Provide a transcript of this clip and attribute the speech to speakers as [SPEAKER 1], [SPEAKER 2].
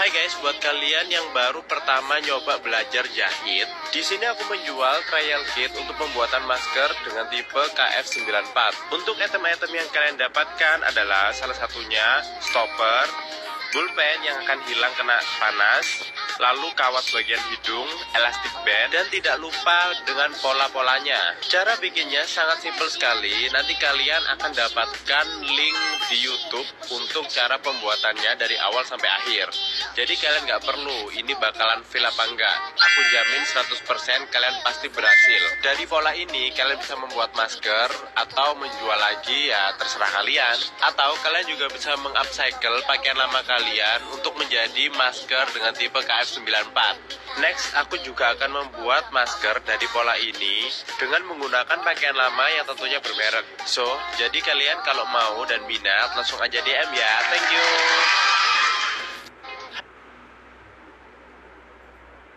[SPEAKER 1] Hai guys, buat kalian yang baru pertama nyoba belajar jahit, di sini aku menjual trial kit untuk pembuatan masker dengan tipe KF94. Untuk item-item yang kalian dapatkan adalah salah satunya stopper, pulpen yang akan hilang kena panas, lalu kawat bagian hidung, elastic band, dan tidak lupa dengan pola-polanya. Cara bikinnya sangat simpel sekali, nanti kalian akan dapatkan link di YouTube untuk cara pembuatannya dari awal sampai akhir. Jadi kalian nggak perlu, ini bakalan fail apa enggak. Aku jamin 100% kalian pasti berhasil. Dari pola ini, kalian bisa membuat masker, atau menjual lagi ya terserah kalian. Atau kalian juga bisa mengupcycle pakaian lama kalian untuk menjadi masker dengan tipe KF 94. Next, aku juga akan membuat masker dari pola ini dengan menggunakan pakaian lama yang tentunya bermerek. So, jadi kalian kalau mau dan minat langsung aja DM ya. Thank you.